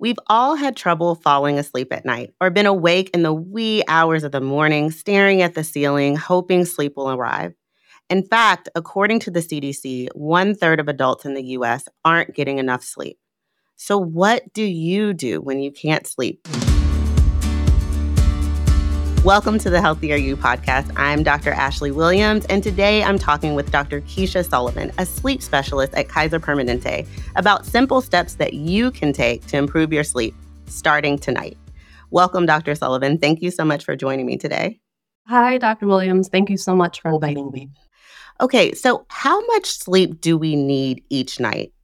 We've all had trouble falling asleep at night or been awake in the wee hours of the morning, staring at the ceiling, hoping sleep will arrive. In fact, according to the CDC, one third of adults in the US aren't getting enough sleep. So, what do you do when you can't sleep? Welcome to the Healthier You podcast. I'm Dr. Ashlee Williams, and today I'm talking with Dr. Keisha Sullivan, a sleep specialist at Kaiser Permanente, about simple steps that you can take to improve your sleep starting tonight. Welcome, Dr. Sullivan. Thank you so much for joining me today. Hi, Dr. Williams. Thank you so much for inviting me. Okay, so how much sleep do we need each night?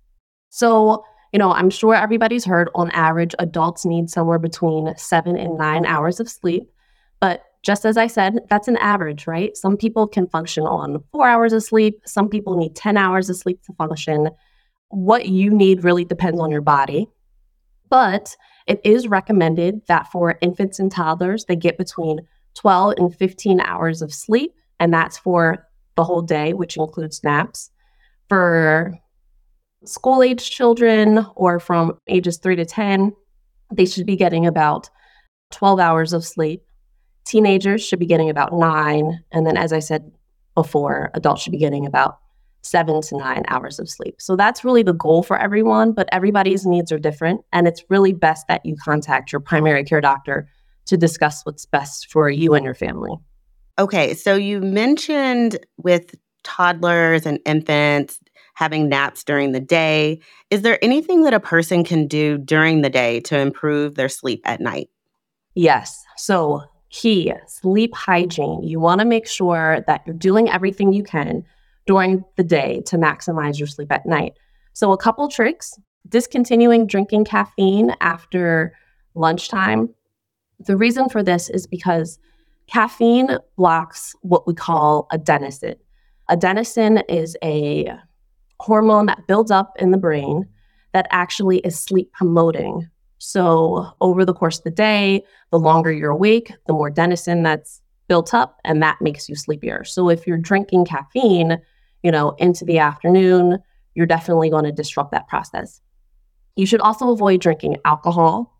So, you know, I'm sure everybody's heard on average, adults need somewhere between seven and nine hours of sleep. Just as I said, that's an average, right? Some people can function on four hours of sleep. Some people need 10 hours of sleep to function. What you need really depends on your body. But it is recommended that for infants and toddlers, they get between 12 and 15 hours of sleep. And that's for the whole day, which includes naps. For school age children or from ages three to 10, they should be getting about 12 hours of sleep. Teenagers should be getting about nine. And then, as I said before, adults should be getting about seven to nine hours of sleep. So that's really the goal for everyone, but everybody's needs are different. And it's really best that you contact your primary care doctor to discuss what's best for you and your family. Okay, so you mentioned with toddlers and infants having naps during the day. Is there anything that a person can do during the day to improve their sleep at night? Yes. So key sleep hygiene. You want to make sure that you're doing everything you can during the day to maximize your sleep at night. So, a couple tricks discontinuing drinking caffeine after lunchtime. The reason for this is because caffeine blocks what we call adenosine. Adenosine is a hormone that builds up in the brain that actually is sleep promoting. So, over the course of the day, the longer you're awake, the more adenosine that's built up, and that makes you sleepier. So, if you're drinking caffeine, you know, into the afternoon, you're definitely going to disrupt that process. You should also avoid drinking alcohol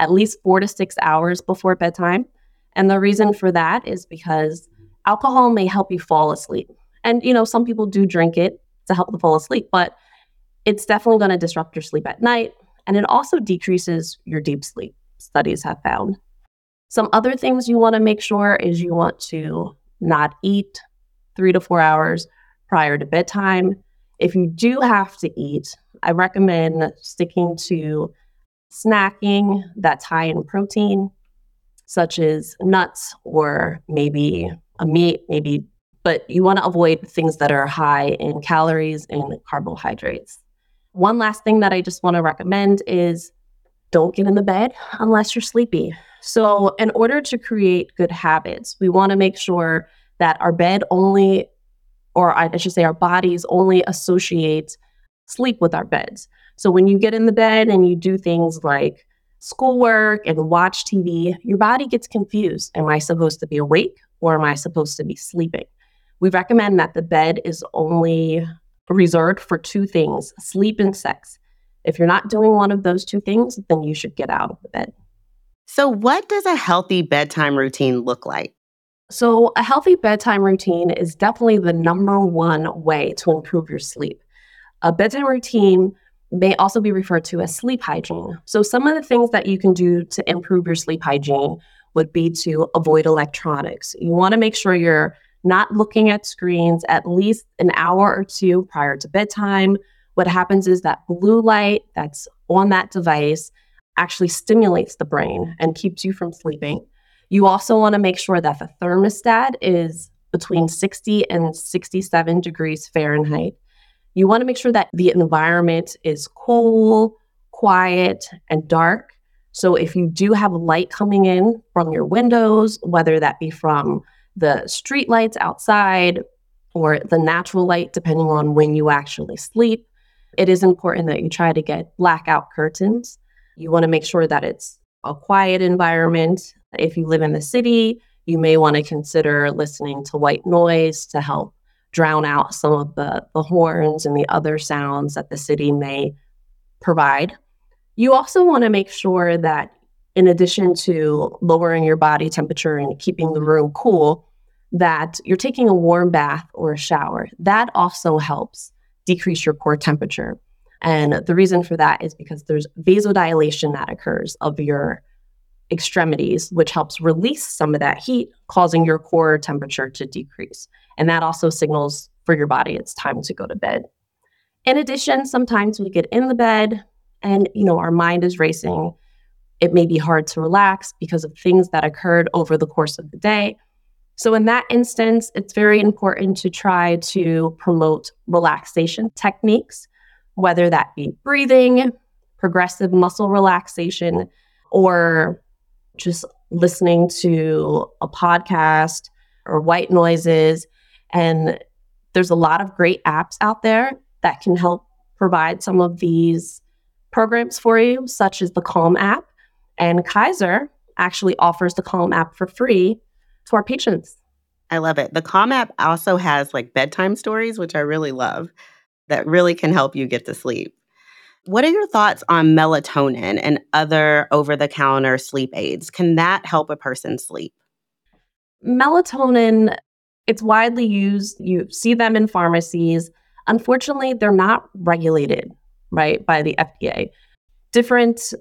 at least four to six hours before bedtime. And the reason for that is because alcohol may help you fall asleep. And, you know, some people do drink it to help them fall asleep, but it's definitely going to disrupt your sleep at night and it also decreases your deep sleep, studies have found. Some other things you want to make sure is you want to not eat three to four hours prior to bedtime. If you do have to eat, I recommend sticking to snacking that's high in protein, such as nuts or maybe a meat, maybe, but you want to avoid things that are high in calories and carbohydrates. One last thing that I just want to recommend is don't get in the bed unless you're sleepy. So, in order to create good habits, we want to make sure that our bed only, or I should say, our bodies only associate sleep with our beds. So, when you get in the bed and you do things like schoolwork and watch TV, your body gets confused. Am I supposed to be awake or am I supposed to be sleeping? We recommend that the bed is only reserved for two things sleep and sex. If you're not doing one of those two things, then you should get out of the bed. So, what does a healthy bedtime routine look like? So, a healthy bedtime routine is definitely the number one way to improve your sleep. A bedtime routine may also be referred to as sleep hygiene. So, some of the things that you can do to improve your sleep hygiene would be to avoid electronics. You want to make sure you're not looking at screens at least an hour or two prior to bedtime. What happens is that blue light that's on that device actually stimulates the brain and keeps you from sleeping. You also want to make sure that the thermostat is between 60 and 67 degrees Fahrenheit. You want to make sure that the environment is cool, quiet, and dark. So if you do have light coming in from your windows, whether that be from the street lights outside or the natural light, depending on when you actually sleep. It is important that you try to get blackout curtains. You want to make sure that it's a quiet environment. If you live in the city, you may want to consider listening to white noise to help drown out some of the, the horns and the other sounds that the city may provide. You also want to make sure that, in addition to lowering your body temperature and keeping the room cool, that you're taking a warm bath or a shower. That also helps decrease your core temperature. And the reason for that is because there's vasodilation that occurs of your extremities, which helps release some of that heat, causing your core temperature to decrease. And that also signals for your body it's time to go to bed. In addition, sometimes we get in the bed and you know our mind is racing. It may be hard to relax because of things that occurred over the course of the day. So in that instance, it's very important to try to promote relaxation techniques, whether that be breathing, progressive muscle relaxation, or just listening to a podcast or white noises. And there's a lot of great apps out there that can help provide some of these programs for you, such as the Calm app. And Kaiser actually offers the Calm app for free to our patients. I love it. The Calm app also has like bedtime stories, which I really love, that really can help you get to sleep. What are your thoughts on melatonin and other over the counter sleep aids? Can that help a person sleep? Melatonin, it's widely used. You see them in pharmacies. Unfortunately, they're not regulated, right, by the FDA. Different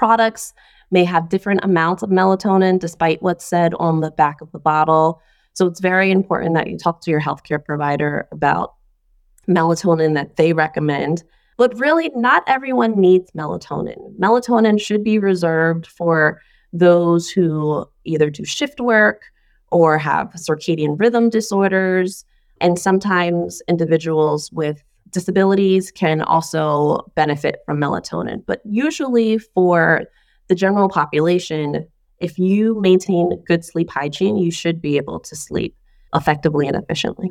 products may have different amounts of melatonin despite what's said on the back of the bottle. So it's very important that you talk to your healthcare provider about melatonin that they recommend but really, not everyone needs melatonin. Melatonin should be reserved for those who either do shift work or have circadian rhythm disorders. And sometimes individuals with disabilities can also benefit from melatonin. But usually, for the general population, if you maintain good sleep hygiene, you should be able to sleep effectively and efficiently.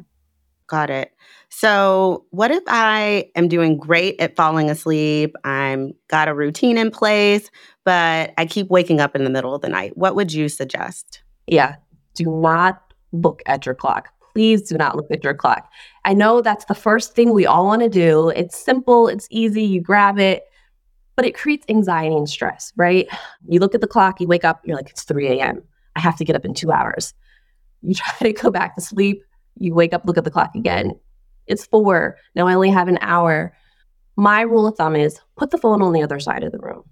Got it. So, what if I am doing great at falling asleep? I'm got a routine in place, but I keep waking up in the middle of the night. What would you suggest? Yeah, do not look at your clock. Please do not look at your clock. I know that's the first thing we all want to do. It's simple, it's easy, you grab it, but it creates anxiety and stress, right? You look at the clock, you wake up, you're like, it's 3 a.m. I have to get up in two hours. You try to go back to sleep, you wake up, look at the clock again. It's four. Now I only have an hour. My rule of thumb is put the phone on the other side of the room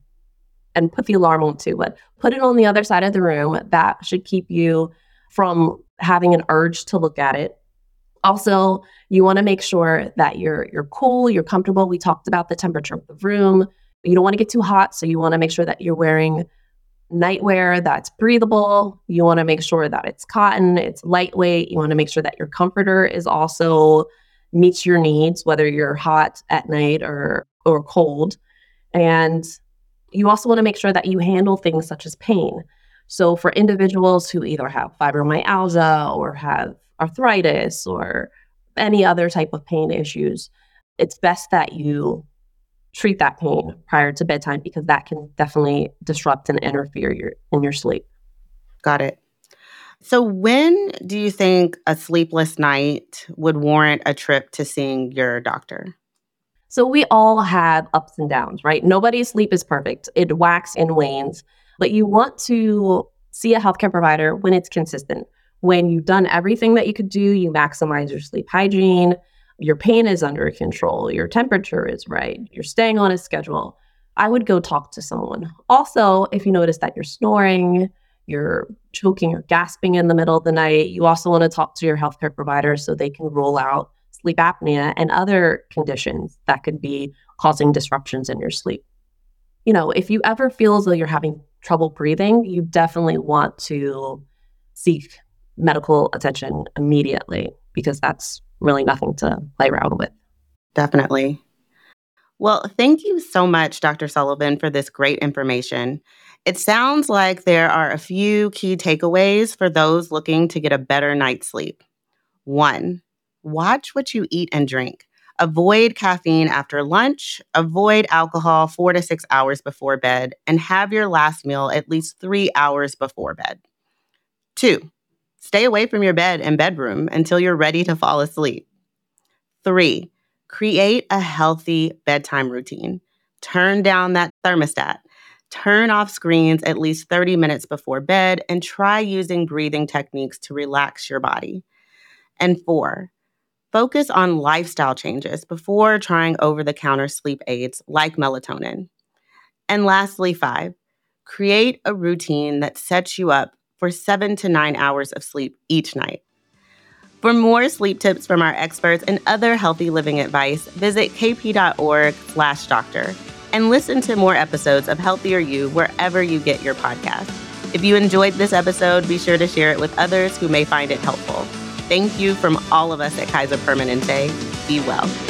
and put the alarm on too, but put it on the other side of the room. That should keep you from having an urge to look at it. Also, you want to make sure that you're you're cool, you're comfortable. We talked about the temperature of the room. You don't want to get too hot, so you want to make sure that you're wearing nightwear that's breathable. You want to make sure that it's cotton, it's lightweight. You want to make sure that your comforter is also meets your needs, whether you're hot at night or or cold. And you also want to make sure that you handle things such as pain. So for individuals who either have fibromyalgia or have arthritis or any other type of pain issues, it's best that you treat that pain prior to bedtime because that can definitely disrupt and interfere your, in your sleep. Got it. So, when do you think a sleepless night would warrant a trip to seeing your doctor? So, we all have ups and downs, right? Nobody's sleep is perfect, it waxes and wanes, but you want to see a healthcare provider when it's consistent. When you've done everything that you could do, you maximize your sleep hygiene, your pain is under control, your temperature is right, you're staying on a schedule. I would go talk to someone. Also, if you notice that you're snoring, you're choking or gasping in the middle of the night, you also want to talk to your healthcare provider so they can rule out sleep apnea and other conditions that could be causing disruptions in your sleep. You know, if you ever feel as though you're having trouble breathing, you definitely want to seek medical attention immediately because that's really nothing to play around with. Definitely. Well, thank you so much, Dr. Sullivan, for this great information. It sounds like there are a few key takeaways for those looking to get a better night's sleep. One, watch what you eat and drink. Avoid caffeine after lunch, avoid alcohol four to six hours before bed, and have your last meal at least three hours before bed. Two, stay away from your bed and bedroom until you're ready to fall asleep. Three, create a healthy bedtime routine. turn down that thermostat, turn off screens at least 30 minutes before bed, and try using breathing techniques to relax your body. And four, focus on lifestyle changes before trying over the counter sleep aids like melatonin. And lastly, five, create a routine that sets you up for seven to nine hours of sleep each night. For more sleep tips from our experts and other healthy living advice, visit kp.org/doctor and listen to more episodes of Healthier You wherever you get your podcast. If you enjoyed this episode, be sure to share it with others who may find it helpful. Thank you from all of us at Kaiser Permanente. Be well.